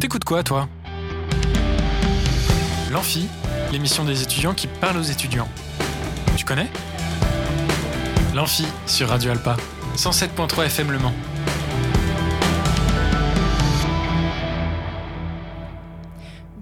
T'écoutes quoi, toi? L'Amphi, l'émission des étudiants qui parlent aux étudiants. Tu connais? L'Amphi sur Radio Alpa, 107.3 FM Le Mans.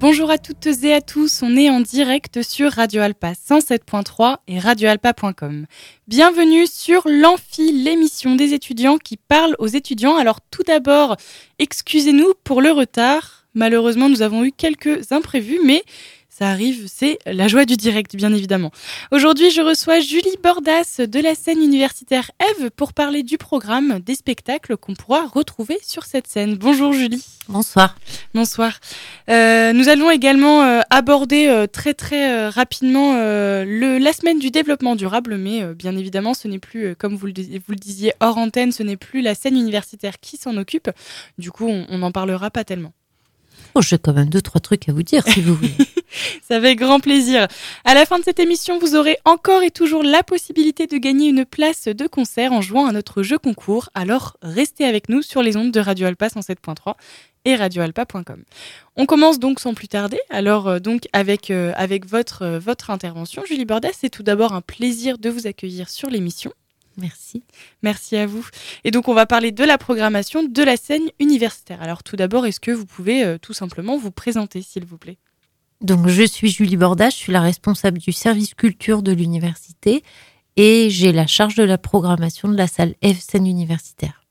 Bonjour à toutes et à tous, on est en direct sur Radio Alpa 107.3 et radioalpa.com. Bienvenue sur l'Amphi, l'émission des étudiants qui parlent aux étudiants. Alors tout d'abord, excusez-nous pour le retard. Malheureusement, nous avons eu quelques imprévus, mais ça arrive, c'est la joie du direct, bien évidemment. Aujourd'hui, je reçois Julie Bordas de la scène universitaire Eve pour parler du programme des spectacles qu'on pourra retrouver sur cette scène. Bonjour Julie. Bonsoir. Bonsoir. Euh, nous allons également euh, aborder euh, très très rapidement le, la semaine du développement durable, mais bien évidemment, ce n'est plus, comme vous le, vous le, disiez hors antenne, ce n'est plus la scène universitaire qui s'en occupe. Du coup, on n'en parlera pas tellement. Oh, j'ai quand même deux, trois trucs à vous dire, si vous voulez. Ça fait grand plaisir. À la fin de cette émission, vous aurez encore et toujours la possibilité de gagner une place de concert en jouant à notre jeu concours. Alors, restez avec nous sur les ondes de Radio Alpa 107.3 et radioalpa.com. On commence donc sans plus tarder. Alors euh, donc avec euh, avec votre euh, votre intervention, Julie Bordas, c'est tout d'abord un plaisir de vous accueillir sur l'émission. Merci. Merci à vous. Et donc, on va parler de la programmation de la scène universitaire. Alors, tout d'abord, est-ce que vous pouvez tout simplement vous présenter, s'il vous plaît? Donc, je suis Julie Bordas, je suis la responsable du service culture de l'université et j'ai la charge de la programmation de la salle F scène universitaire.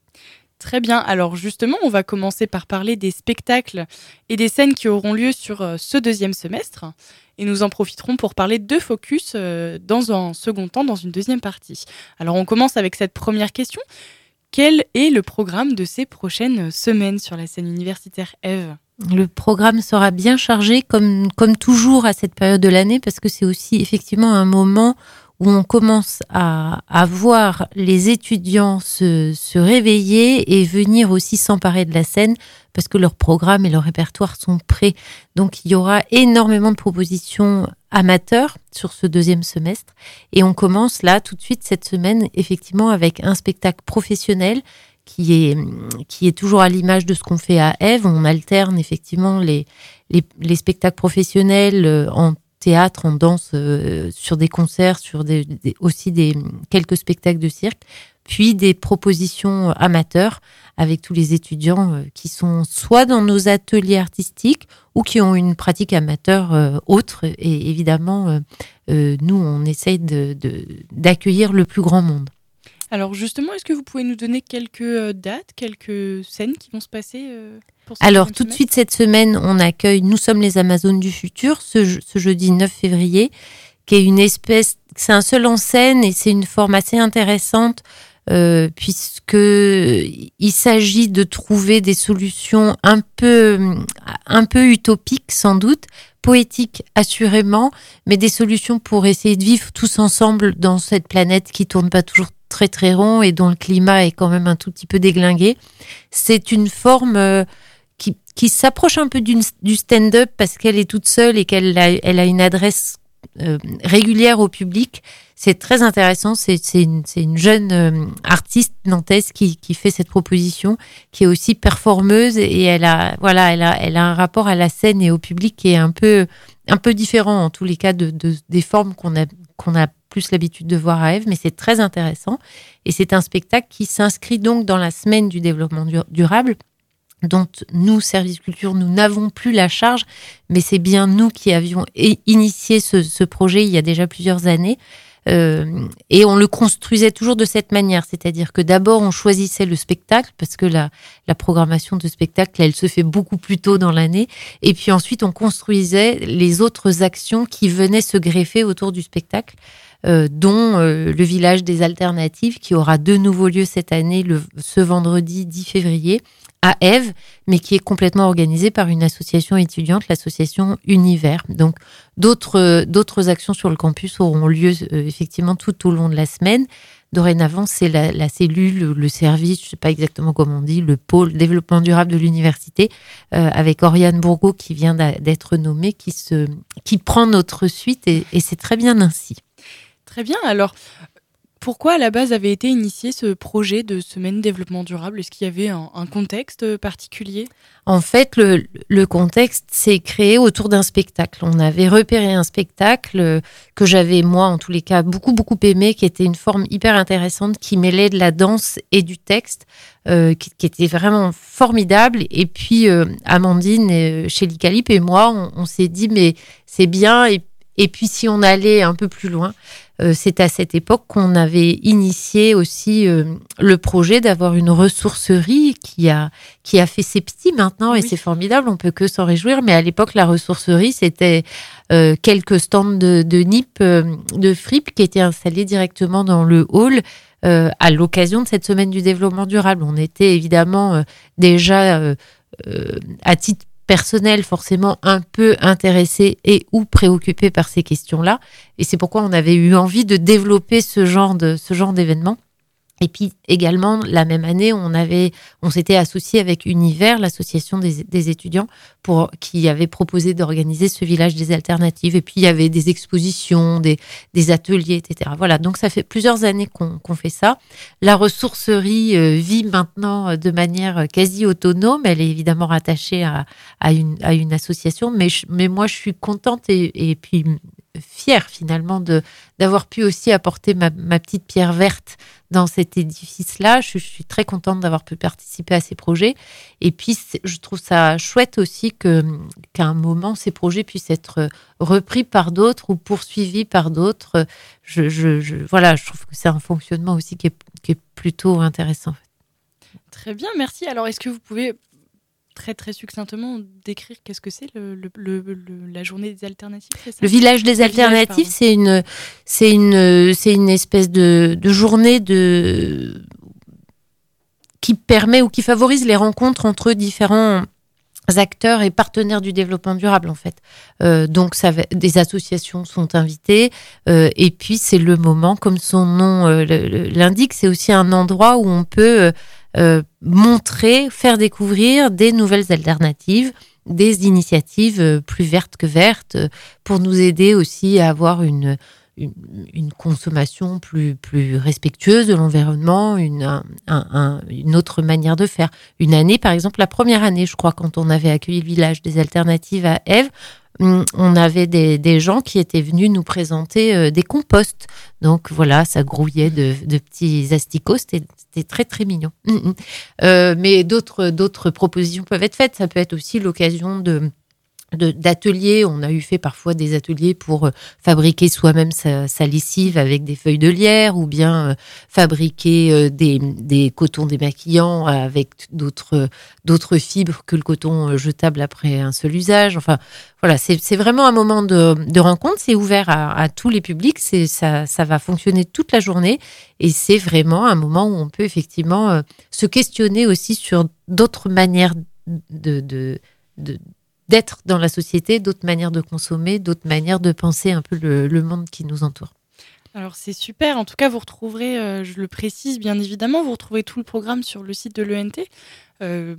Très bien. Alors justement, on va commencer par parler des spectacles et des scènes qui auront lieu sur euh, ce deuxième semestre. Et nous en profiterons pour parler de focus euh, dans un second temps, dans une deuxième partie. Alors on commence avec cette première question. Quel est le programme de ces prochaines semaines sur la scène universitaire Eve? Le programme sera bien chargé comme, comme toujours à cette période de l'année parce que c'est aussi effectivement un moment où on commence à, à voir les étudiants se, se réveiller et venir aussi s'emparer de la scène parce que leur programme et leur répertoire sont prêts. Donc il y aura énormément de propositions amateurs sur ce deuxième semestre et on commence là tout de suite cette semaine effectivement avec un spectacle professionnel qui est, qui est toujours à l'image de ce qu'on fait à Eve. On alterne effectivement les, les, les spectacles professionnels euh, en théâtre, en danse, euh, sur des concerts, sur des, aussi des quelques spectacles de cirque, puis des propositions amateurs avec tous les étudiants euh, qui sont soit dans nos ateliers artistiques ou qui ont une pratique amateur euh, autre. Et évidemment, nous, on essaye d'accueillir de, le plus grand monde. Alors justement, est-ce que vous pouvez nous donner quelques dates, quelques scènes qui vont se passer alors, tout de suite, cette semaine, on accueille Nous sommes les Amazones du futur, ce, jeudi 9 février, qui est une espèce, c'est un seul en scène et c'est une forme assez intéressante euh, puisque il s'agit de trouver des solutions un peu, un peu utopiques sans doute, poétiques assurément, mais des solutions pour essayer de vivre tous ensemble dans cette planète qui tourne pas toujours très très rond et dont le climat est quand même un tout petit peu déglingué. C'est une forme euh, qui, s'approche un peu du stand-up parce qu'elle est toute seule et qu'elle a, elle a une adresse euh, régulière au public. C'est très intéressant. C'est une, une, jeune euh, artiste nantaise qui, qui, fait cette proposition, qui est aussi performeuse et elle a, voilà, elle a, elle a un rapport à la scène et au public qui est un peu, un peu différent en tous les cas de des formes qu'on a, qu'on a plus l'habitude de voir à Eve, mais c'est très intéressant. Et c'est un spectacle qui s'inscrit donc dans la semaine du développement durable dont nous, Service Culture, nous n'avons plus la charge, mais c'est bien nous qui avions initié ce, projet il y a déjà plusieurs années. Euh, et on le construisait toujours de cette manière, c'est-à-dire que d'abord on choisissait le spectacle parce que la, la programmation de spectacle elle se fait beaucoup plus tôt dans l'année, et puis ensuite on construisait les autres actions qui venaient se greffer autour du spectacle. Euh, dont euh, le village des alternatives qui aura de nouveaux lieux cette année, le, ce vendredi 10 février, à Eve, mais qui est complètement organisée par une association étudiante, l'association Univers. Donc d'autres d'autres actions sur le campus auront lieu euh, effectivement tout au long de la semaine. Dorénavant, c'est la, cellule, le service, je ne sais pas exactement comment on dit, le pôle développement durable de l'université, euh, avec Oriane Bourgo qui vient d'être nommée, qui se qui prend notre suite et, et c'est très bien ainsi. Très bien. Alors, pourquoi à la base avait été initié ce projet de semaine développement durable? Est-ce qu'il y avait un, contexte particulier? En fait, le, contexte s'est créé autour d'un spectacle. On avait repéré un spectacle que j'avais, moi, en tous les cas, beaucoup, beaucoup aimé, qui était une forme hyper intéressante, qui mêlait de la danse et du texte, euh, qui, était vraiment formidable. Et puis, euh, Amandine, euh, chez et moi, on, s'est dit, mais c'est bien. Et, et puis, si on allait un peu plus loin, euh, c'est à cette époque qu'on avait initié aussi euh, le projet d'avoir une ressourcerie qui a, qui a fait ses petits maintenant et c'est formidable, on peut que s'en réjouir. Mais à l'époque, la ressourcerie, c'était euh, quelques stands de, de NIP, de FRIP qui étaient installés directement dans le hall. à l'occasion de cette semaine du développement durable. On était évidemment déjà à titre personnel forcément un peu intéressé et ou préoccupé par ces questions-là. Et c'est pourquoi on avait eu envie de développer ce genre de ce genre d'événement. Et puis également, la même année, on on s'était associé avec Univers, l'association des, étudiants, pour qui avait proposé d'organiser ce village des alternatives. Et puis il y avait des expositions, des, des ateliers, etc. Voilà. Donc ça fait plusieurs années qu'on fait ça. La ressourcerie euh, vit maintenant de manière quasi autonome. Elle est évidemment rattachée à, à, une, à une association, mais, mais moi je suis contente et, et puis fière finalement de d'avoir pu aussi apporter ma, petite pierre verte dans cet édifice-là. Je, suis très contente d'avoir pu participer à ces projets. Et puis, je trouve ça chouette aussi que qu'à un moment, ces projets puissent être repris par d'autres ou poursuivis par d'autres. Je, je, voilà, je trouve que c'est un fonctionnement aussi qui est, qui est plutôt intéressant. Très bien, merci. Alors, est-ce que vous pouvez très très succinctement décrire qu'est-ce que c'est le, la journée des alternatives Le village des alternatives, c'est une c'est une c'est une espèce de, de, journée de qui permet ou qui favorise les rencontres entre différents acteurs et partenaires du développement durable en fait. Euh, donc ça des associations sont invitées euh, et puis c'est le moment comme son nom euh, l'indique, c'est aussi un endroit où on peut montrer, faire découvrir des nouvelles alternatives, des initiatives euh, plus vertes que vertes, euh, pour nous aider aussi à avoir une, une, consommation plus, plus respectueuse de l'environnement, une, une autre manière de faire. Une année, par exemple, la première année, je crois, quand on avait accueilli le village des alternatives à Eve, on avait des, gens qui étaient venus nous présenter des composts. Donc voilà, ça grouillait de, de petits asticots. C'était très très mignon. Mm, mm. Euh, mais d'autres propositions peuvent être faites. Ça peut être aussi l'occasion de d'ateliers. On a eu fait parfois des ateliers pour euh, fabriquer soi-même sa, lessive avec des feuilles de lierre ou bien euh, fabriquer des, des cotons démaquillants avec d'autres fibres que le coton jetable après un seul usage. Enfin, voilà, c'est vraiment un moment de, rencontre. C'est ouvert à, tous les publics. Ça, va fonctionner toute la journée et c'est vraiment un moment où on peut effectivement euh, se questionner aussi sur d'autres manières de, d'être dans la société, d'autres manières de consommer, d'autres manières de penser un peu le, le monde qui nous entoure. Alors c'est super, en tout cas vous retrouverez, euh, je le précise bien évidemment, vous retrouverez tout le programme sur le site de l'ENT. Euh,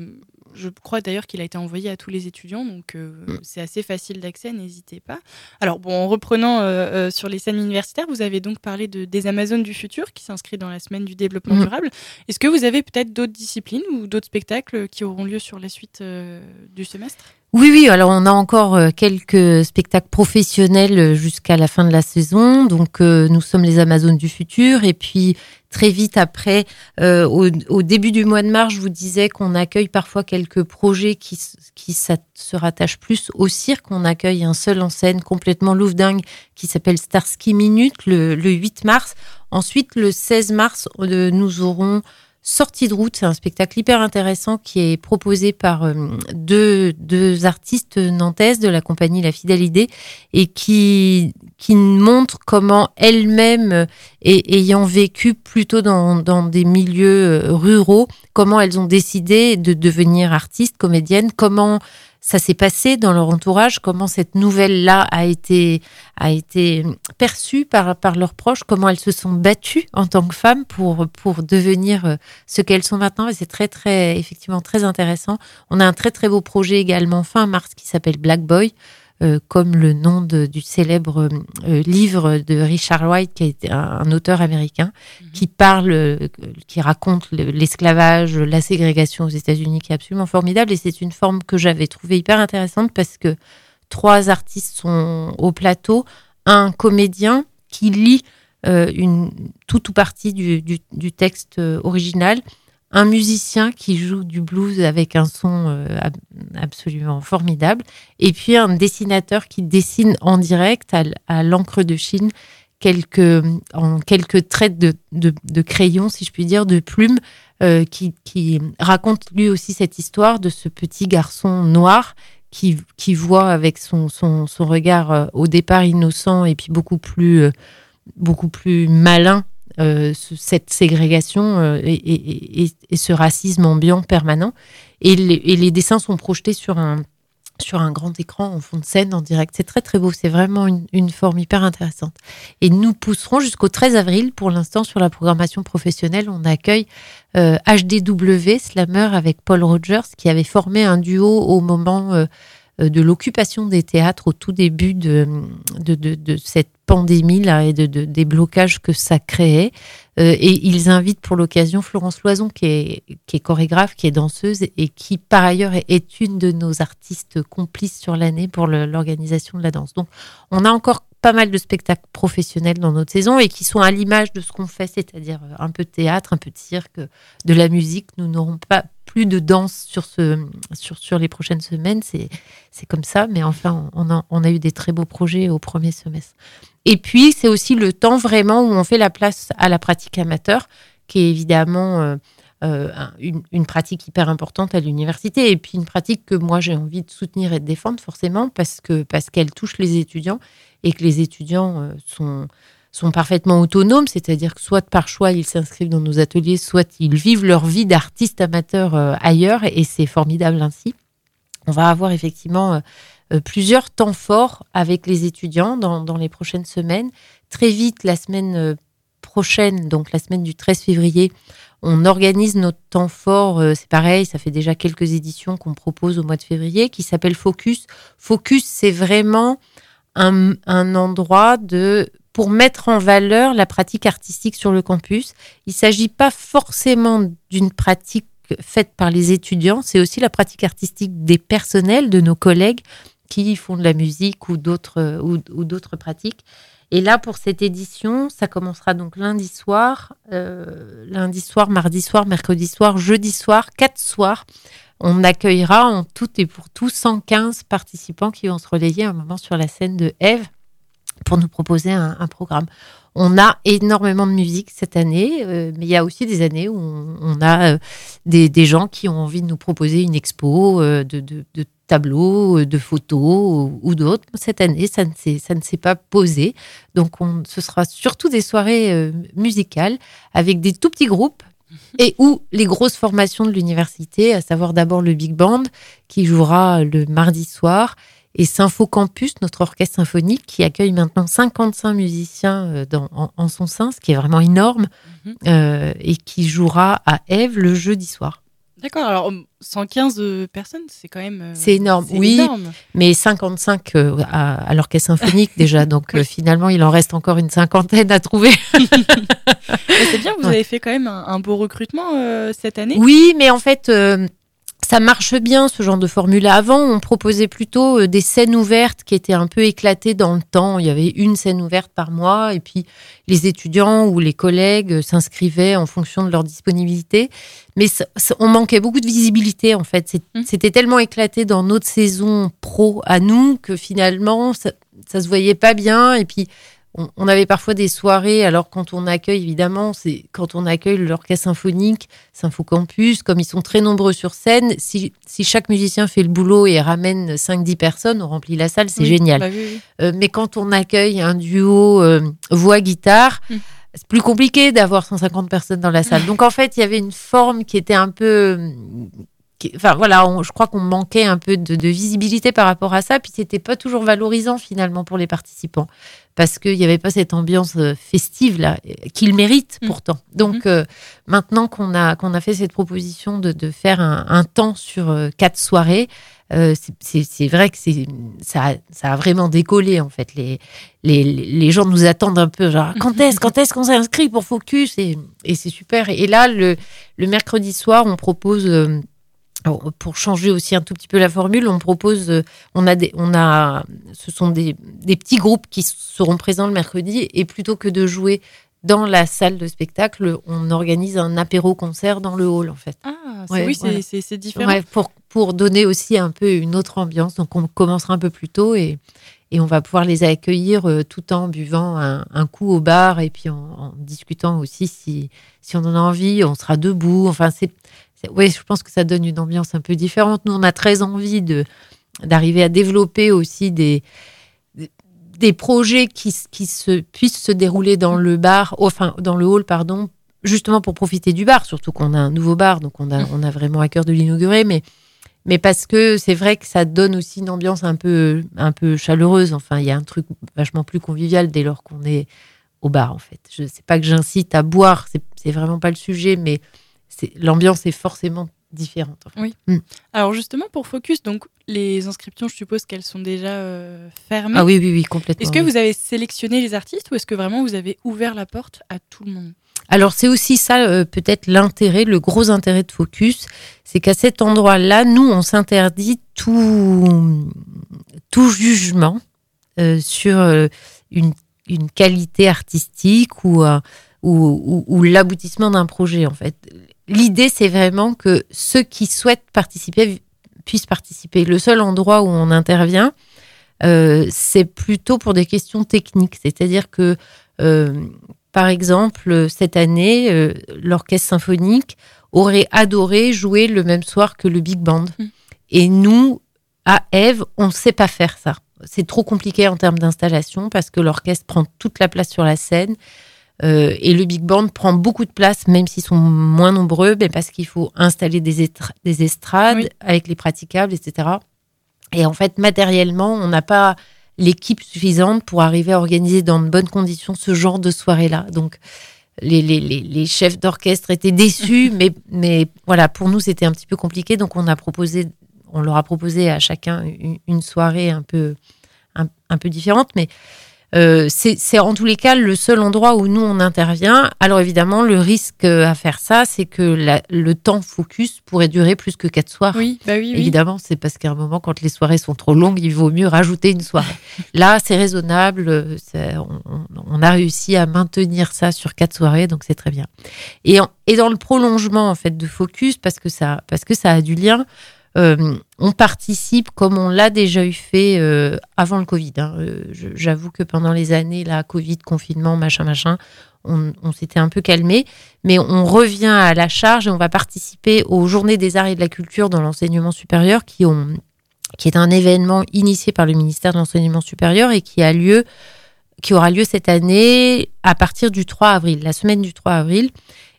je crois d'ailleurs qu'il a été envoyé à tous les étudiants, donc euh, mm. c'est assez facile d'accès, n'hésitez pas. Alors bon, en reprenant euh, sur les scènes universitaires, vous avez donc parlé de, des Amazones du futur qui s'inscrit dans la semaine du développement mm. durable. Est-ce que vous avez peut-être d'autres disciplines ou d'autres spectacles qui auront lieu sur la suite du semestre? Oui, oui, alors on a encore quelques spectacles professionnels jusqu'à la fin de la saison. Donc nous sommes les Amazones du futur et puis très vite après, euh, au, début du mois de mars, je vous disais qu'on accueille parfois quelques projets qui, qui se rattachent plus au cirque. On accueille un seul en scène complètement louvdingue qui s'appelle Starsky Minute le, le 8 mars. Ensuite, le 16 mars, euh, nous aurons Sortie de route, c'est un spectacle hyper intéressant qui est proposé par euh, deux, deux artistes nantaises de la compagnie La Fidèle et qui, qui montre comment elles-mêmes, ayant vécu plutôt dans, dans des milieux euh, ruraux, comment elles ont décidé de devenir artistes, comédiennes, comment ça s'est passé dans leur entourage, comment cette nouvelle-là a été, a été perçue par, par leurs proches, comment elles se sont battues en tant que femmes pour, pour devenir euh, ce qu'elles sont maintenant. Et c'est très, très, effectivement, très intéressant. On a un très, très beau projet également fin mars qui s'appelle Black Boy. Euh, comme le nom du célèbre euh, livre de Richard White, qui est un, auteur américain, mhm. qui parle, qui raconte l'esclavage, la ségrégation aux États-Unis, qui est absolument formidable. Et c'est une forme que j'avais trouvée hyper intéressante parce que trois artistes sont au plateau, un comédien qui lit une toute ou partie du, du texte original un musicien qui joue du blues avec un son euh, absolument formidable, et puis un dessinateur qui dessine en direct à, l'encre de Chine quelques, en quelques traits de, crayon, si je puis dire, de plumes, euh, qui, raconte lui aussi cette histoire de ce petit garçon noir qui, qui voit avec son, son, regard euh, au départ innocent et puis beaucoup plus, beaucoup plus malin euh, cette ségrégation euh, et, ce racisme ambiant permanent. Et les, dessins sont projetés sur un, sur un grand écran en fond de scène en direct. C'est très très beau, c'est vraiment une, forme hyper intéressante. Et nous pousserons jusqu'au 13 avril. Pour l'instant, sur la programmation professionnelle, on accueille HDW euh, Slammer avec Paul Rogers qui avait formé un duo au moment de l'occupation des théâtres au tout début de, de, cette pandémie-là et de, des blocages que ça créait. Euh, et ils invitent pour l'occasion Florence Loison, qui est, qui est chorégraphe, qui est danseuse et qui, par ailleurs, est une de nos artistes complices sur l'année pour l'organisation de la danse. Donc, on a encore pas mal de spectacles professionnels dans notre saison et qui sont à l'image de ce qu'on fait, c'est-à-dire un peu de théâtre, un peu de cirque, de la musique. Nous n'aurons pas plus de danse sur, ce, sur, sur les prochaines semaines, c'est, comme ça, mais enfin, on a, on a eu des très beaux projets au premier semestre. Et puis, c'est aussi le temps vraiment où on fait la place à la pratique amateur, qui est évidemment euh, euh, une, une, pratique hyper importante à l'université, et puis une pratique que moi j'ai envie de soutenir et de défendre forcément, parce, que, parce qu'elle touche les étudiants et que les étudiants euh, sont, sont parfaitement autonomes, c'est-à-dire que soit par choix ils s'inscrivent dans nos ateliers, soit ils vivent leur vie d'artiste amateur euh, ailleurs, et c'est formidable ainsi. On va avoir effectivement plusieurs temps forts avec les étudiants dans, dans, les prochaines semaines. Très vite, la semaine prochaine, donc la semaine du 13 février, on organise notre temps fort, c'est pareil, ça fait déjà quelques éditions qu'on propose au mois de février, qui s'appelle Focus. Focus, c'est vraiment un, endroit de pour mettre en valeur la pratique artistique sur le campus. Il ne s'agit pas forcément d'une pratique faite par les étudiants, c'est aussi la pratique artistique des personnels, de nos collègues qui font de la musique ou d'autres ou, d'autres pratiques. Et là, pour cette édition, ça commencera donc lundi soir, euh, lundi soir, mardi soir, mercredi soir, jeudi soir, quatre soirs on accueillera en tout et pour tout 115 participants qui vont se relayer un moment sur la scène de Eve pour nous proposer un, programme. On a énormément de musique cette année, euh, mais il y a aussi des années où on, a euh, des, gens qui ont envie de nous proposer une expo euh, de, tableaux, de photos ou, d'autres. Cette année, ça ne s'est pas posé. Donc, on, ce sera surtout des soirées musicales avec des tout petits groupes et où les grosses formations de l'université, à savoir d'abord le Big Band, qui jouera le mardi soir, et Sympho Campus, notre orchestre symphonique, qui accueille maintenant 55 musiciens euh, en, son sein, ce qui est vraiment énorme, mhm. euh, et qui jouera à Eve le jeudi soir. D'accord, alors 115 euh, personnes, c'est quand même. c'est énorme, oui. Mais 55 à, l'orchestre symphonique déjà, donc finalement il en reste encore une cinquantaine à trouver. c'est bien, vous avez fait quand même un, beau recrutement cette année. Oui, mais en fait ça marche bien ce genre de formule. Avant, on proposait plutôt euh, des scènes ouvertes qui étaient un peu éclatées dans le temps. Il y avait une scène ouverte par mois et puis les étudiants ou les collègues s'inscrivaient en fonction de leur disponibilité. Mais on manquait beaucoup de visibilité en fait. Mmh. C'était tellement éclaté dans notre saison pro à nous que finalement ça, ça se voyait pas bien. Et puis on, avait parfois des soirées, alors quand on accueille, évidemment, c'est quand on accueille l'orchestre symphonique, Symphocampus, comme ils sont très nombreux sur scène, si, chaque musicien fait le boulot et ramène 5-10 personnes, on remplit la salle, c'est génial. Bah euh, mais quand on accueille un duo euh, voix-guitare, hum. c'est plus compliqué d'avoir 150 personnes dans la salle. Donc en fait, il y avait une forme qui était un peu enfin voilà, je crois qu'on manquait un peu de, visibilité par rapport à ça, puis c'était pas toujours valorisant finalement pour les participants parce qu'il n'y avait pas cette ambiance euh, festive là qu'ils méritent mm. pourtant. Donc mm-hmm. euh, maintenant qu'on a qu'on a fait cette proposition de, faire un, temps sur euh, quatre soirées, euh, c'est vrai que ça, ça a vraiment décollé en fait. Les, les, les gens nous attendent un peu, genre quand est-ce quand est-ce qu'on s'inscrit pour Focus? Et, et c'est super. Et là, le, le, mercredi soir, on propose euh, pour changer aussi un tout petit peu la formule, on propose, euh, on a des, on a, ce sont des, des, petits groupes qui seront présents le mercredi et plutôt que de jouer dans la salle de spectacle, on organise un apéro-concert dans le hall, en fait. Ah, oui, c'est différent. pour, pour donner aussi un peu une autre ambiance. Donc, on commencera un peu plus tôt et, et on va pouvoir les accueillir euh, tout en buvant un, coup au bar et puis en, discutant aussi si, si on en a envie. On sera debout. Enfin, c'est, oui, je pense que ça donne une ambiance un peu différente. Nous, on a très envie de d'arriver à développer aussi des des projets qui, qui se, puissent se dérouler dans le bar, enfin dans le hall, pardon, justement pour profiter du bar, surtout qu'on a un nouveau bar, donc on a, on a vraiment à cœur de l'inaugurer, mais, mais parce que c'est vrai que ça donne aussi une ambiance un peu, un peu chaleureuse. Enfin, il y a un truc vachement plus convivial dès lors qu'on est au bar, en fait. Je sais pas que j'incite à boire, c'est vraiment pas le sujet, mais l'ambiance est forcément différente. Oui. Hmm. Alors justement pour Focus, donc les inscriptions, je suppose qu'elles sont déjà euh, fermées. Ah oui, oui, oui, complètement. Est-ce que vous avez sélectionné les artistes ou est-ce que vraiment vous avez ouvert la porte à tout le monde? Alors c'est aussi ça euh, peut-être l'intérêt, le gros intérêt de Focus, c'est qu'à cet endroit-là, nous on s'interdit tout tout jugement euh, sur une, une, qualité artistique ou, ou, ou l'aboutissement d'un projet en fait l'idée, c'est vraiment que ceux qui souhaitent participer puissent participer. Le seul endroit où on intervient, euh, c'est plutôt pour des questions techniques. C'est-à-dire que, euh, par exemple, cette année, euh, l'orchestre symphonique aurait adoré jouer le même soir que le big band. Mm. Et nous, à Eve, on ne sait pas faire ça. C'est trop compliqué en termes d'installation parce que l'orchestre prend toute la place sur la scène. Euh, et le big band prend beaucoup de place, même s'ils sont moins nombreux, mais parce qu'il faut installer des, des estrades avec les praticables, etc. Et en fait, matériellement, on n'a pas l'équipe suffisante pour arriver à organiser dans de bonnes conditions ce genre de soirée-là. Donc, les, les, les, chefs d'orchestre étaient déçus, mais, mais voilà, pour nous, c'était un petit peu compliqué. Donc, on a proposé, on leur a proposé à chacun une, soirée un peu, un, un peu différente. Mais euh, c'est en tous les cas le seul endroit où nous on intervient. Alors évidemment, le risque à faire ça, c'est que le temps focus pourrait durer plus que quatre soirs. Oui, bah oui, Évidemment, c'est parce qu'à un moment, quand les soirées sont trop longues, il vaut mieux rajouter une soirée. Là, c'est raisonnable. On, a réussi à maintenir ça sur quatre soirées, donc c'est très bien. Et, et dans le prolongement en fait de focus, parce que ça, parce que ça a du lien. Euh, on participe comme on l'a déjà eu fait euh, avant le Covid. Hein. Euh, j'avoue que pendant les années, la Covid, confinement, machin, machin, on, s'était un peu calmé, mais on revient à la charge et on va participer aux Journées des Arts et de la Culture dans l'enseignement supérieur, qui, est un événement initié par le ministère de l'enseignement supérieur et qui aura lieu cette année à partir du 3 avril, la semaine du 3 avril.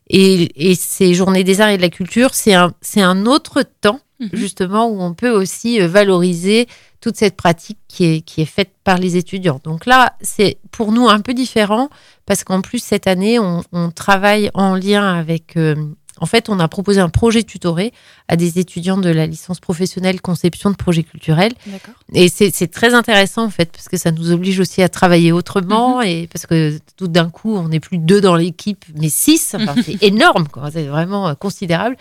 Et, ces Journées des Arts et de la Culture, c'est un autre temps Mhm. justement, où on peut aussi euh, valoriser toute cette pratique qui est, qui est faite par les étudiants. Donc là, c'est pour nous un peu différent parce qu'en plus, cette année, on, travaille en lien avec... Euh, en fait, on a proposé un projet tutoré à des étudiants de la licence professionnelle conception de projets culturels. Et c'est très intéressant, en fait, parce que ça nous oblige aussi à travailler autrement. Mhm. Et parce que tout d'un coup, on n'est plus deux dans l'équipe, mais six. c'est énorme. C'est vraiment euh, considérable.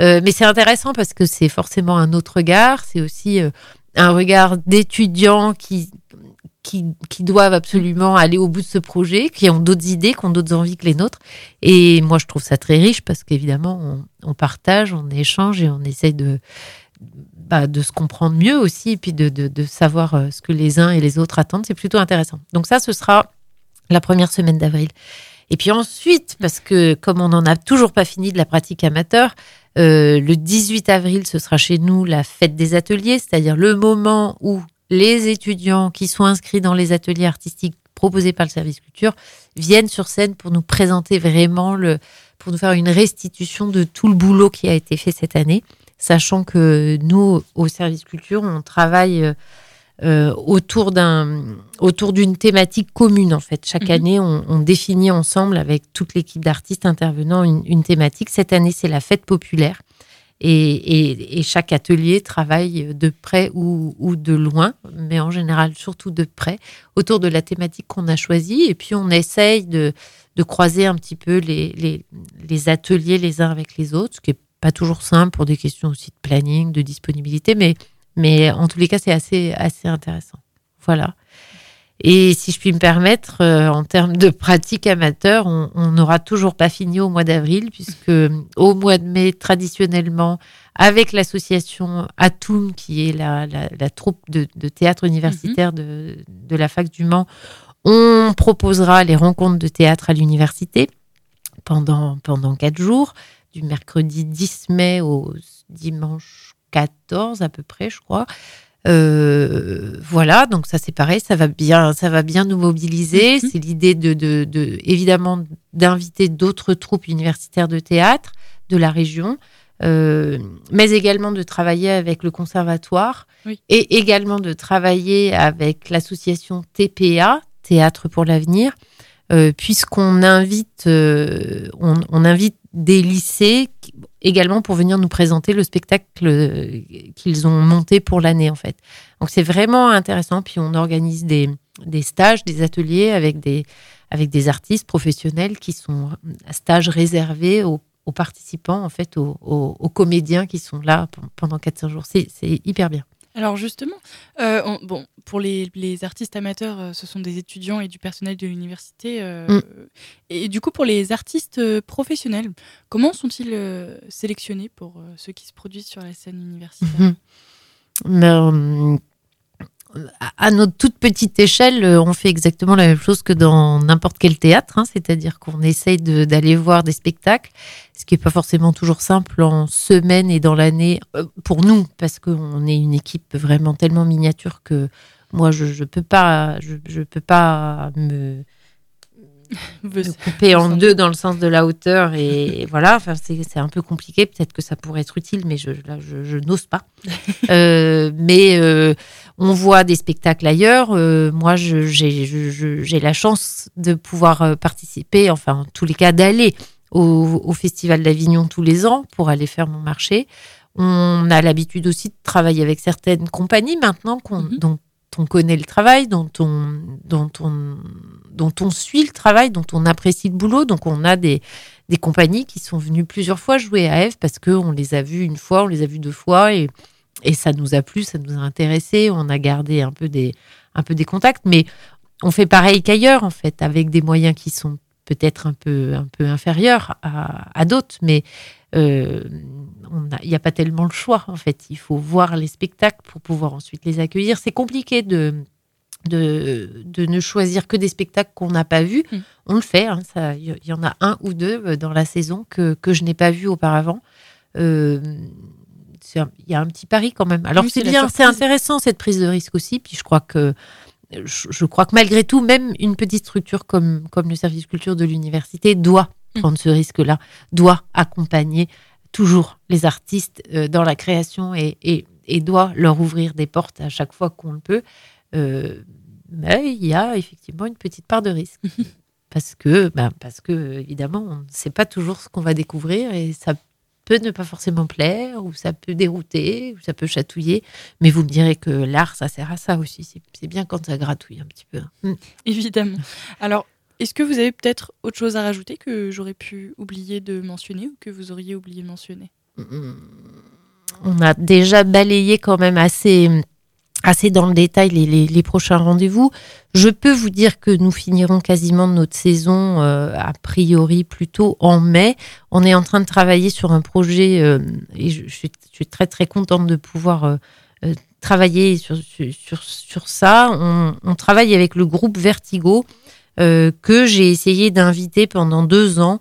Euh, mais c'est intéressant parce que c'est forcément un autre regard. C'est aussi euh, un regard d'étudiants qui, qui, doivent absolument aller au bout de ce projet, qui ont d'autres idées, qui ont d'autres envies que les nôtres. Et moi, je trouve ça très riche parce qu'évidemment, on, partage, on échange et on essaye de, bah, de se comprendre mieux aussi, et puis de, de, savoir euh, ce que les uns et les autres attendent. C'est plutôt intéressant. Donc ça, ce sera la première semaine d'avril. Et puis ensuite, parce que comme on n'en a toujours pas fini de la pratique amateur, euh, le 18 avril, ce sera chez nous la fête des ateliers, c'est-à-dire le moment où les étudiants qui sont inscrits dans les ateliers artistiques proposés par le service culture viennent sur scène pour nous présenter vraiment le, pour nous faire une restitution de tout le boulot qui a été fait cette année, sachant que nous, au service culture, on travaille euh, autour d'un, autour d'une thématique commune en fait. Chaque mhm. année, on, définit ensemble avec toute l'équipe d'artistes intervenants une, une thématique. Cette année, c'est la fête populaire. Et, chaque atelier travaille de près ou, de loin, mais en général surtout de près, autour de la thématique qu'on a choisie. Et puis on essaye de, croiser un petit peu les, ateliers les uns avec les autres, ce qui n'est pas toujours simple pour des questions aussi de planning, de disponibilité, mais, mais en tous les cas, c'est assez, assez intéressant. Voilà. Et si je puis me permettre, euh, en termes de pratique amateur, on n'aura toujours pas fini au mois d'avril, puisque au mois de mai, traditionnellement, avec l'association Atum, qui est la, la, troupe de, théâtre universitaire de, de, la fac du Mans, on proposera les rencontres de théâtre à l'université pendant, pendant quatre jours, du mercredi 10 mai au dimanche 14 à peu près, je crois. Euh, voilà, donc ça c'est pareil, ça va bien, ça va bien nous mobiliser. Mhm. C'est l'idée de, de, évidemment d'inviter d'autres troupes universitaires de théâtre de la région, euh, mais également de travailler avec le conservatoire et également de travailler avec l'association TPA, Théâtre pour l'avenir, euh, puisqu'on invite, on, on, invite des lycées également pour venir nous présenter le spectacle euh, qu'ils ont monté pour l'année en fait. Donc c'est vraiment intéressant. Puis on organise des, des, stages, des ateliers avec des, avec des artistes professionnels qui sont stages réservés aux, aux participants en fait, aux, aux, comédiens qui sont là pendant 4-5 jours. C'est hyper bien. Alors justement, euh, bon, pour les, artistes amateurs, euh, ce sont des étudiants et du personnel de l'université. Euh, mm. Et du coup, pour les artistes professionnels, comment sont-ils sélectionnés pour ceux qui se produisent sur la scène universitaire? Mm-hmm à notre toute petite échelle, on fait exactement la même chose que dans n'importe quel théâtre, hein. c'est-à-dire qu'on essaye d'aller voir des spectacles, qui n'est pas forcément toujours simple en semaine et dans l'année euh, pour nous, parce qu'on est une équipe vraiment tellement miniature que moi, je ne peux pas, je, peux pas me, couper en deux dans le sens de la hauteur et voilà. Enfin c'est un peu compliqué. Peut-être que ça pourrait être utile mais je là je, n'ose pas. Euh, mais on voit des spectacles ailleurs. Euh, moi, j'ai la chance de pouvoir euh, participer, enfin, en tous les cas, d'aller au, Festival d'Avignon tous les ans pour aller faire mon marché. On a l'habitude aussi de travailler avec certaines compagnies maintenant mhm. dont on connaît le travail, dont on, dont, on, dont on suit le travail, dont on apprécie le boulot. Donc, on a des, des compagnies qui sont venues plusieurs fois jouer à Eve parce qu'on les a vues une fois, on les a vues deux fois et et ça nous a plu, ça nous a intéressé. On a gardé un peu des, un peu des contacts, mais on fait pareil qu'ailleurs, en fait, avec des moyens qui sont peut-être un peu, un peu à, d'autres, mais euh, il n'y a pas tellement le choix, en fait. Il faut voir les spectacles pour pouvoir ensuite les accueillir. C'est compliqué de, de, de, ne choisir que des spectacles qu'on n'a pas vus. Mm. On le fait, hein, il y, en a un ou deux euh, dans la saison que, que je n'ai pas vu auparavant. Euh, il y a un petit pari quand même. Alors c'est bien, c'est intéressant cette prise de risque aussi. Puis je crois que je, crois que malgré tout, même une petite structure comme comme le service culture de l'université doit mm. prendre ce risque-là, doit accompagner toujours les artistes euh, dans la création et, et, doit leur ouvrir des portes à chaque fois qu'on le peut. Euh, mais il y a effectivement une petite part de risque. parce que, ben, parce que évidemment, on ne sait pas toujours ce qu'on va découvrir et ça peut ne pas forcément plaire, ou ça peut dérouter, ou ça peut chatouiller. Mais vous me direz que l'art, ça sert à ça aussi. C'est bien quand ça gratouille un petit peu. Mm. Évidemment. Alors, est-ce que vous avez peut-être autre chose à rajouter que j'aurais pu oublier de mentionner ou que vous auriez oublié de mentionner? Mm. On a déjà balayé quand même assez assez dans le détail les, prochains rendez-vous. Je peux vous dire que nous finirons quasiment notre saison euh, a priori plutôt en mai. On est en train de travailler sur un projet euh, et je, suis, très très contente de pouvoir euh, travailler sur, sur, sur ça. On, travaille avec le groupe Vertigo que j'ai essayé d'inviter pendant deux ans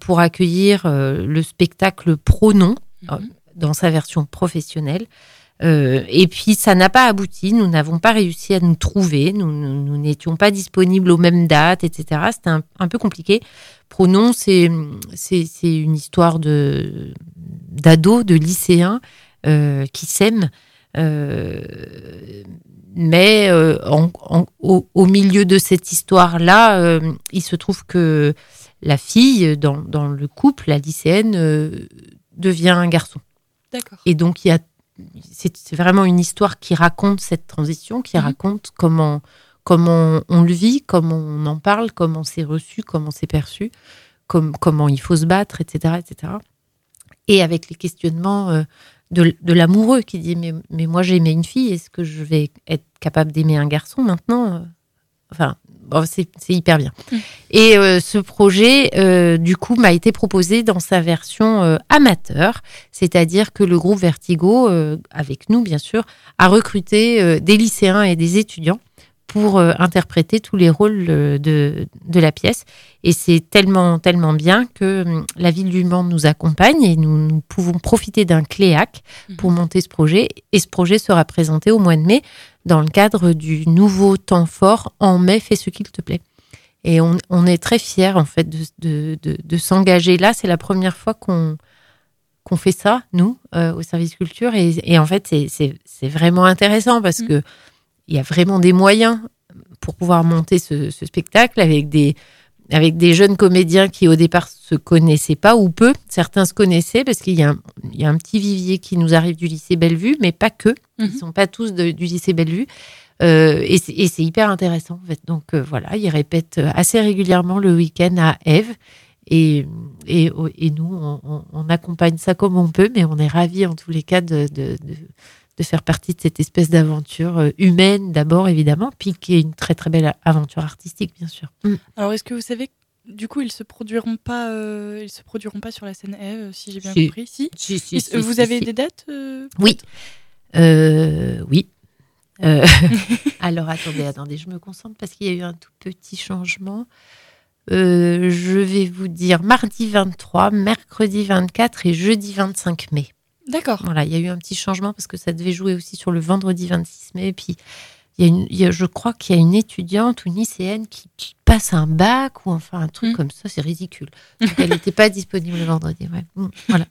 pour accueillir le spectacle Pronom mhm. dans sa version professionnelle. Euh, et puis ça n'a pas abouti, nous n'avons pas réussi à nous trouver, nous n'étions pas disponibles aux mêmes dates, etc. C'était un, peu compliqué. Pronom, c'est une histoire de d'ados, de lycéens euh, qui s'aiment. Euh, mais au, milieu de cette histoire-là, il se trouve que la fille dans, dans, le couple, la lycéenne, devient un garçon. D'accord. Et donc, il y a, c'est vraiment une histoire qui raconte cette transition, qui Mhm. raconte comment, comment on le vit, comment on en parle, comment c'est reçu, comment c'est perçu, comme, comment il faut se battre, etc., etc. Et avec les questionnements euh, de, de l'amoureux qui dit mais, mais moi j'ai aimé une fille, est-ce que je vais être capable d'aimer un garçon maintenant Euh, Enfin, c'est hyper bien. Mm. Et euh, ce projet, euh, du coup, m'a été proposé dans sa version euh, amateur, c'est-à-dire que le groupe Vertigo, avec nous bien sûr, a recruté des lycéens et des étudiants pour euh, interpréter tous les rôles euh, de, de la pièce. Et c'est tellement, tellement bien que hum, la ville du Mans nous accompagne et nous, nous pouvons profiter d'un cléac pour monter ce projet. Et ce projet sera présenté au mois de mai dans le cadre du nouveau temps fort en mai, fais ce qu'il te plaît. Et on, on est très fiers en fait de, de, de, de s'engager là. C'est la première fois qu'on qu'on fait ça, nous, euh, au service culture. Et, et en fait, c'est- vraiment intéressant parce Mm. que il y a vraiment des moyens pour pouvoir monter ce, ce spectacle avec des, avec des jeunes comédiens qui au départ se connaissaient pas ou peu. Certains se connaissaient parce qu'il y, a un- il y a un petit vivier qui nous arrive du lycée Bellevue, mais pas que. Ils Mhm. sont pas tous de- du lycée Bellevue. Euh, et c'est hyper intéressant en fait. Donc euh, voilà, ils répètent assez régulièrement le week-end à Eve. Et, et, et nous, on, on- on accompagne ça comme on peut, mais on est ravis en tous les cas de, de, de, de faire partie de cette espèce d'aventure euh, humaine d'abord, évidemment, puis qui est une très très belle aventure artistique, bien sûr. Alors, est-ce que vous savez, du coup, ils se produiront pas, euh, ils se produiront pas sur la scène Eve, si j'ai bien Si. compris? Si. Si, si, Ils- si, vous si, avez si. des dates euh, Oui. Euh, oui. Euh, alors attendez, attendez, je me concentre parce qu'il y a eu un tout petit changement. Euh, je vais vous dire mardi 23, mercredi 24 et jeudi 25 mai. D'accord. Voilà, il y a eu un petit changement parce que ça devait jouer aussi sur le vendredi 26 mai. Et puis, il y a une, il y a- je crois qu'il y a une étudiante ou une lycéenne qui, qui passe un bac ou enfin un truc Mm. comme ça, c'est ridicule. Donc, elle n'était pas disponible le vendredi. ouais. Mm, voilà.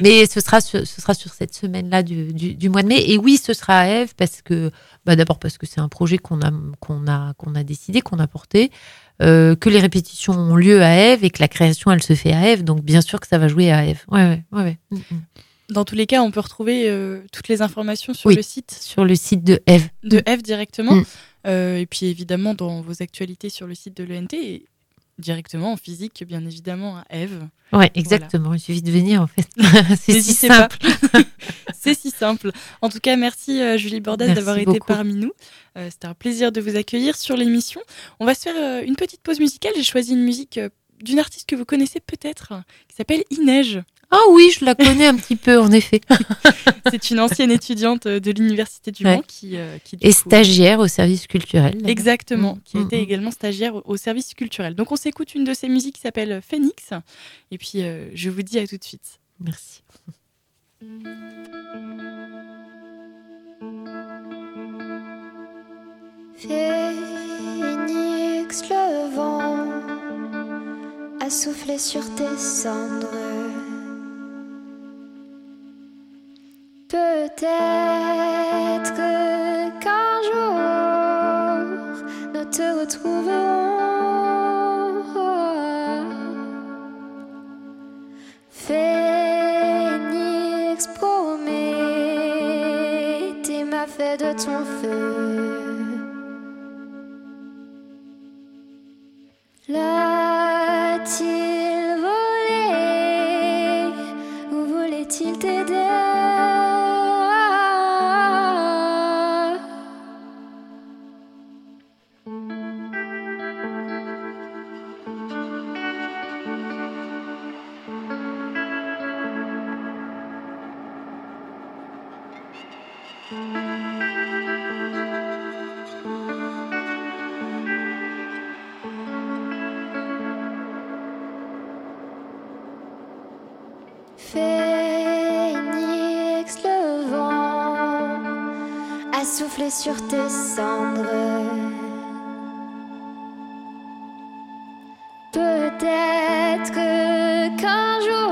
Mais ce sera, sur, ce sera sur cette semaine-là du, du, du mois de mai. Et oui, ce sera à Eve parce que, bah, d'abord parce que c'est un projet qu'on a, qu'on a, qu'on a décidé, qu'on a porté. euh, que les répétitions ont lieu à Eve et que la création elle se fait à Eve donc bien sûr que ça va jouer à Eve ouais ouais ouais, ouais. Mm, mm. Dans tous les cas, on peut retrouver euh, toutes les informations sur Oui. le site sur le site de Eve de Eve directement. Mm. Euh, et puis évidemment dans vos actualités sur le site de l'ENT et directement en physique, bien évidemment, à Eve. Ouais, exactement. Il suffit de venir, en fait. c'est si simple. C'est si simple. En tout cas, merci euh, Julie Bordas d'avoir été parmi nous. C'était un plaisir de vous accueillir sur l'émission. On va se faire une petite pause musicale. J'ai choisi une musique d'une artiste que vous connaissez peut-être, qui s'appelle Inej. Ah oui, je la connais un petit peu, en effet. C'est une ancienne étudiante euh, de l'Université du Ouais. Mans qui, euh, Et coup- stagiaire au service culturel. Exactement, Mm, qui a mm, mm. également stagiaire au, au service culturel. Donc on s'écoute une de ses musiques qui s'appelle Phoenix. Et puis euh, je vous dis à tout de suite. Merci. Phénix, le vent a soufflé sur tes cendres. Peut-être Peut-être qu'un jour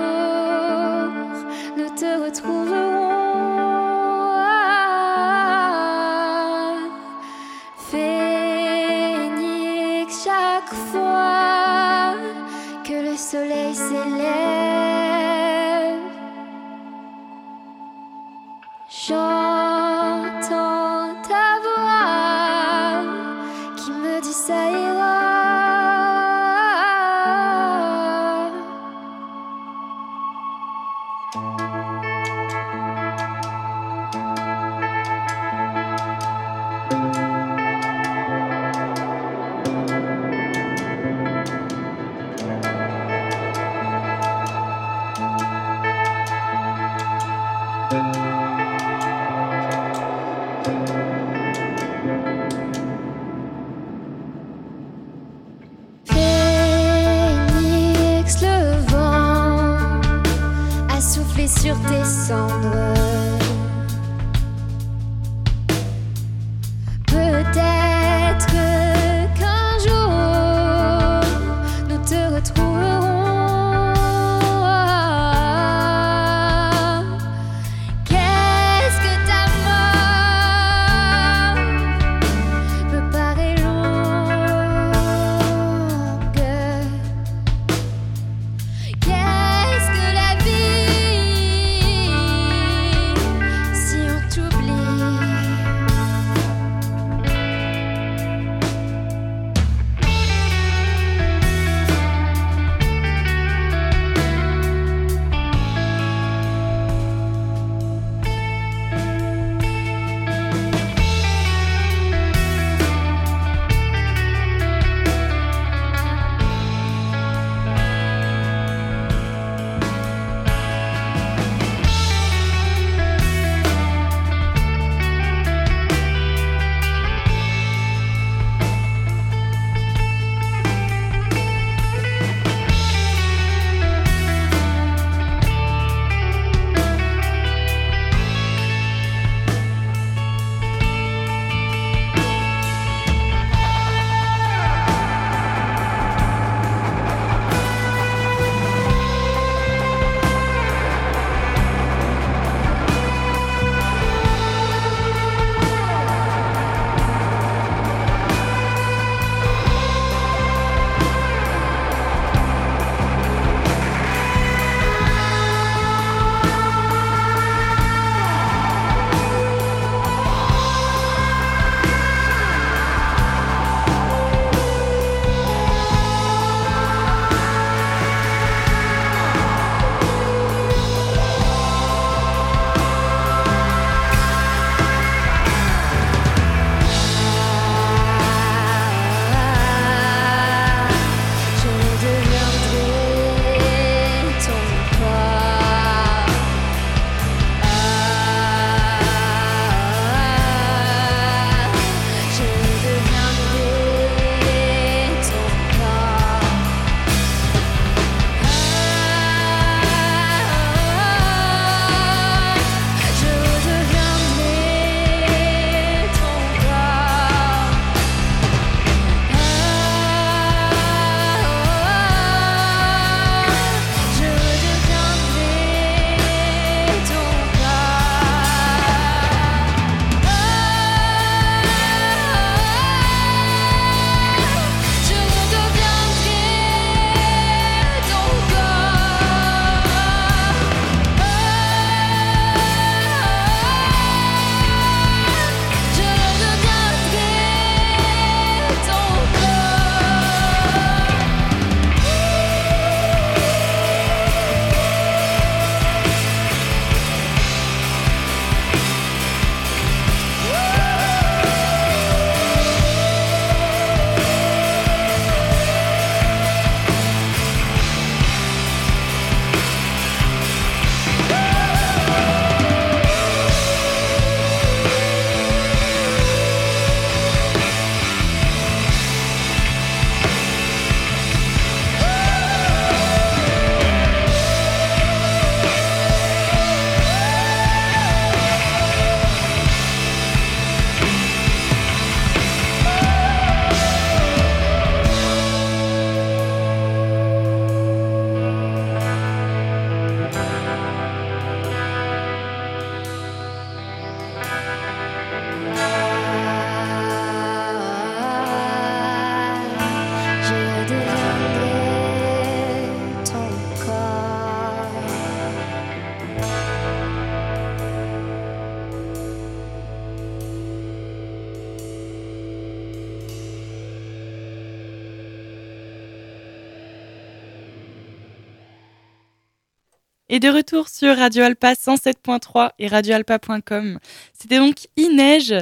Et de retour sur Radio Alpa 107.3 et radioalpa.com. C'était donc Ineige.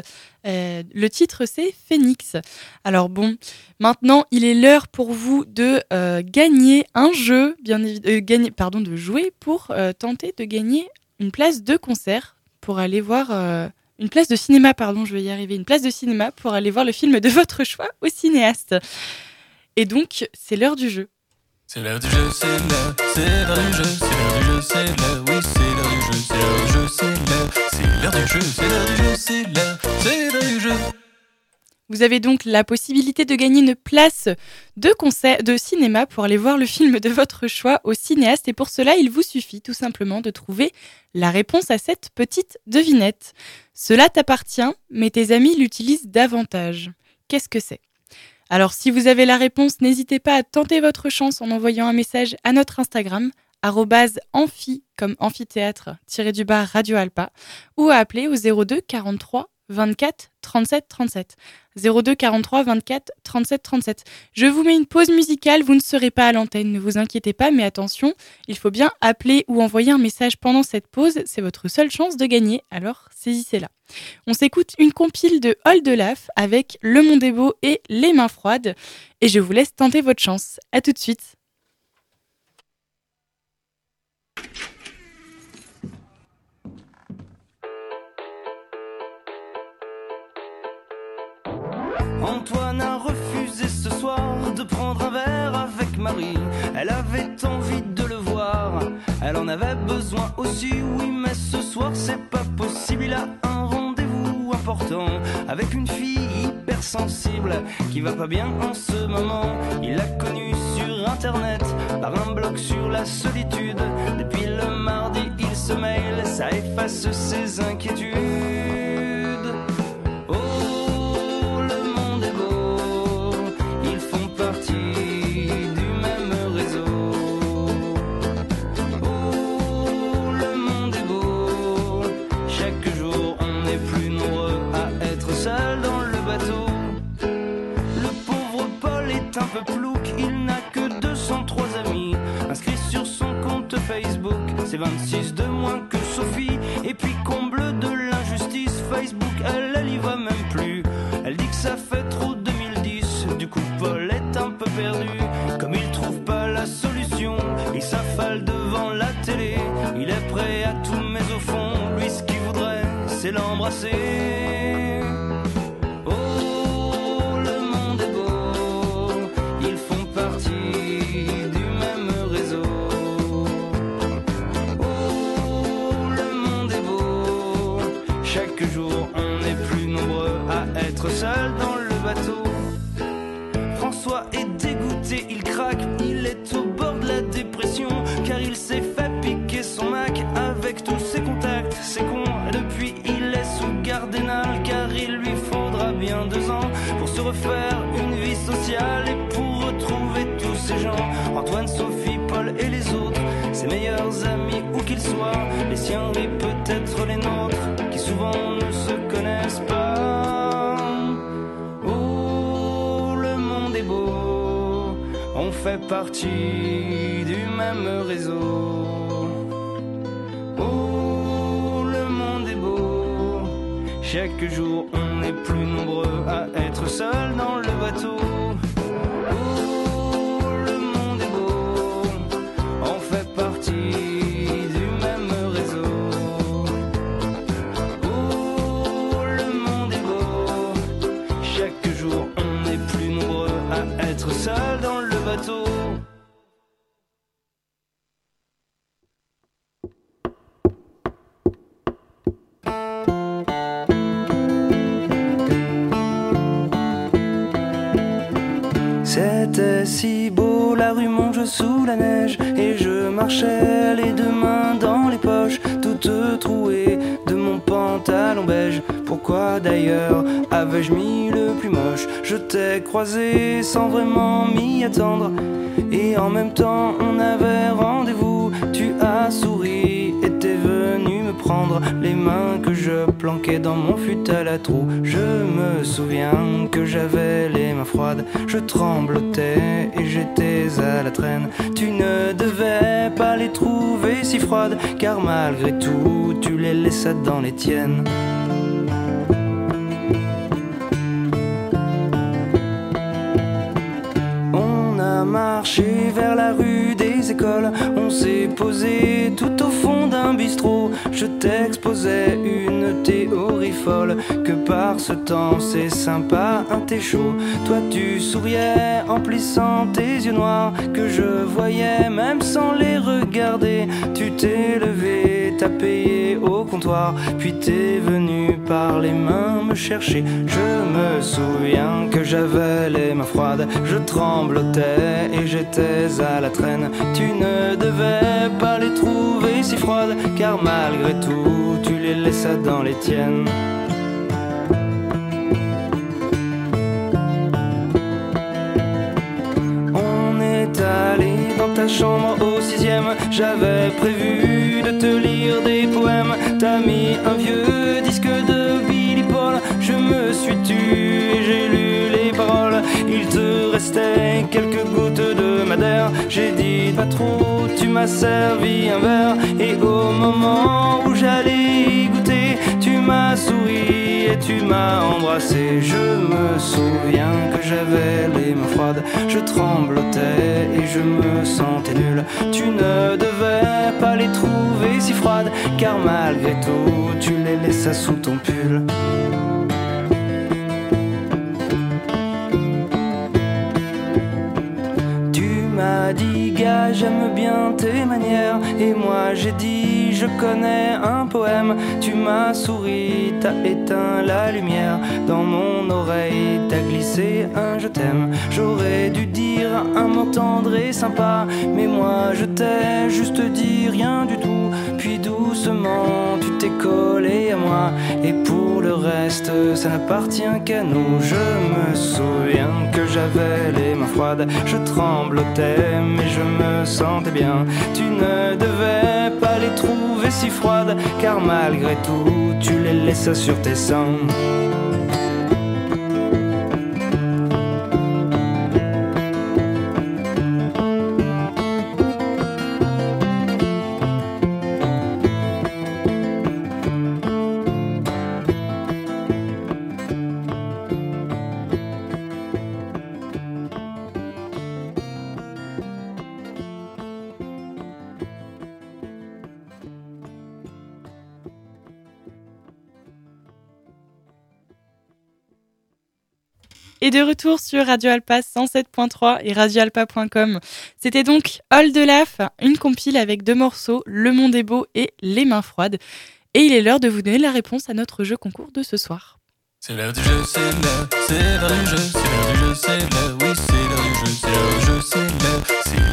Euh, le titre c'est Phoenix. Alors bon, maintenant il est l'heure pour vous de euh, gagner un jeu, bien gagner, pardon, de jouer pour euh, tenter de gagner une place de concert pour aller voir euh, une place de cinéma, pardon, je vais y arriver, une place de cinéma pour aller voir le film de votre choix au cinéaste. Et donc c'est l'heure du jeu. C'est l'heure du jeu, c'est l'heure, Vous avez donc la possibilité de gagner une place de concert, de cinéma pour aller voir le film de votre choix au cinéaste. Et pour cela, il vous suffit tout simplement de trouver la réponse à cette petite devinette. Cela t'appartient, mais tes amis l'utilisent davantage. Qu'est-ce que c'est? Alors, si vous avez la réponse, n'hésitez pas à tenter votre chance en envoyant un message à notre Instagram amphi comme amphithéâtre tiré du bas Radio Alpa ou à appeler au 02 43 24 37 37. 02 43 24 37 37. Je vous mets une pause musicale, vous ne serez pas à l'antenne, ne vous inquiétez pas, mais attention, il faut bien appeler ou envoyer un message pendant cette pause, c'est votre seule chance de gagner, alors saisissez-la. On s'écoute une compile de Hold Laf avec Le Monde est beau et Les mains froides, et je vous laisse tenter votre chance. À tout de suite. Ce soir de prendre un verre avec Marie. Elle avait envie de le voir, elle en avait besoin aussi, oui, mais ce soir c'est pas possible. Il a un rendez-vous important avec une fille hypersensible qui va pas bien en ce moment. Il l'a connue sur internet par un blog sur la solitude. Depuis le mardi, il se mail, ça efface ses inquiétudes. Il n'a que 203 amis inscrits sur son compte Facebook. C'est 26 de moins que Sophie, et puis comble de l'injustice, Facebook, elle, elle y va même plus. Elle dit que ça fait trop 2010, du coup Paul est un peu perdu. Comme il trouve pas la solution, il s'affale devant la télé. Il est prêt à tout, mais au fond, lui ce qu'il voudrait, c'est l'embrasser. Il craque, il est au bord de la dépression, car il s'est fait piquer son Mac avec tous ses contacts. C'est con, depuis il est sous Gardénal, car il lui faudra bien deux ans pour se refaire une vie sociale et pour retrouver tous ces gens. Antoine, Sophie, Paul et les autres, ses meilleurs amis où qu'ils soient, les siens et peut-être les nôtres, qui souvent ne se connaissent pas. Fait partie du même réseau. Oh, le monde est beau, chaque jour on est plus nombreux à être seul dans le bateau. Si beau, la rue Monge sous la neige. Et je marchais les deux mains dans les poches Toute trouée de mon pantalon beige. Pourquoi d'ailleurs avais-je mis le plus moche? Je t'ai croisé sans vraiment m'y attendre. Et en même temps on avait rendez-vous. Tu as souri les mains que je planquais dans mon futal à trous. Je me souviens que j'avais les mains froides, je tremblotais et j'étais à la traîne. Tu ne devais pas les trouver si froides, car malgré tout, tu les laissas dans les tiennes. On a marché vers la rue on s'est posé tout au fond d'un bistrot. Je t'exposais une théorie folle, que par ce temps c'est sympa, un thé chaud. Toi tu souriais en plissant tes yeux noirs, que je voyais même sans les regarder. Tu t'es levé, t'as payé au comptoir, puis t'es venu par les mains me chercher. Je me souviens que j'avais les mains froides, je tremblotais et j'étais à la traîne. Tu ne devais pas les trouver si froides, car malgré tout, tu les laissas dans les tiennes. Ta chambre au sixième. J'avais prévu de te lire des poèmes. T'as mis un vieux disque de Billy Paul. Je me suis tu et j'ai lu les paroles. Il te restait quelques gouttes de madère. J'ai dit pas trop, tu m'as servi un verre. Et au moment où j'allais goûter, m'as souri et tu m'as embrassé. Je me souviens que j'avais les mains froides, je tremblotais et je me sentais nul. Tu ne devais pas les trouver si froides, car malgré tout, tu les laissas sous ton pull. Tu m'as dit, gars, j'aime bien tes manières. Et moi j'ai dit, je connais un poème. Tu m'as souri, t'as éteint la lumière. Dans mon oreille, t'as glissé un je t'aime. J'aurais dû dire un mot tendre et sympa. Mais moi je t'ai juste dit rien du tout. Puis doucement, tu t'es collé à moi. Et pour le reste, ça n'appartient qu'à nous. Je me souviens que j'avais les mains froides. Je tremblotais, mais je me sentais bien. Tu ne devais pas les trouver si froides, car malgré tout, tu les laissas sur tes seins. De retour sur Radio Alpa 107.3 et radioalpa.com. C'était donc All de Laf, une compile avec deux morceaux, Le Monde est beau et Les mains froides. Et il est l'heure de vous donner la réponse à notre jeu concours de ce soir. C'est l'heure du jeu, c'est c'est l'heure du jeu, c'est l'heure du jeu, c'est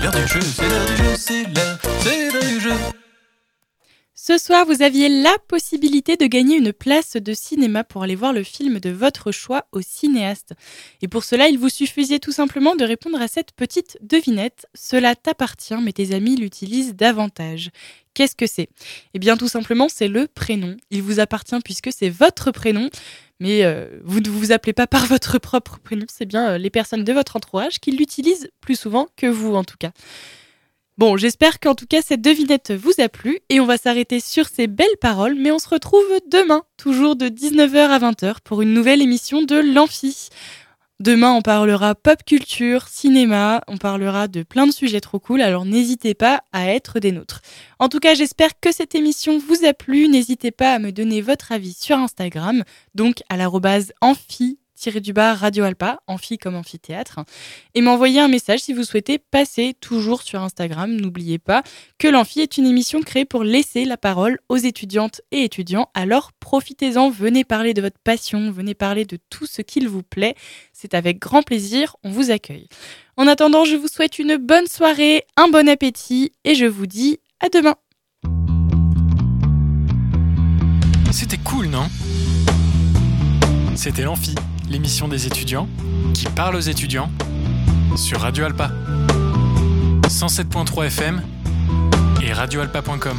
l'heure, du jeu, c'est l'heure du jeu. Ce soir, vous aviez la possibilité de gagner une place de cinéma pour aller voir le film de votre choix au cinéaste. Et pour cela, il vous suffisait tout simplement de répondre à cette petite devinette. Cela t'appartient, mais tes amis l'utilisent davantage. Qu'est-ce que c'est? Eh bien, tout simplement, c'est le prénom. Il vous appartient puisque c'est votre prénom. Mais euh, vous ne vous appelez pas par votre propre prénom, c'est bien euh, les personnes de votre entourage qui l'utilisent plus souvent que vous en tout cas. Bon, j'espère qu'en tout cas cette devinette vous a plu et on va s'arrêter sur ces belles paroles, mais on se retrouve demain, toujours de 19h à 20h pour une nouvelle émission de l'Amphi. Demain, on parlera pop culture, cinéma, on parlera de plein de sujets trop cool, alors n'hésitez pas à être des nôtres. En tout cas, j'espère que cette émission vous a plu. N'hésitez pas à me donner votre avis sur Instagram, donc à l'arrobase amphi du bas Radio Alpa, amphi comme amphithéâtre, et m'envoyer un message si vous souhaitez passer toujours sur Instagram. N'oubliez pas que l'Amphi est une émission créée pour laisser la parole aux étudiantes et étudiants. Alors profitez-en, venez parler de votre passion, venez parler de tout ce qu'il vous plaît. C'est avec grand plaisir, on vous accueille. En attendant, je vous souhaite une bonne soirée, un bon appétit, et je vous dis à demain. C'était cool, non? C'était l'Amphi, l'émission des étudiants qui parle aux étudiants sur Radio Alpa. 107.3 FM et radioalpa.com.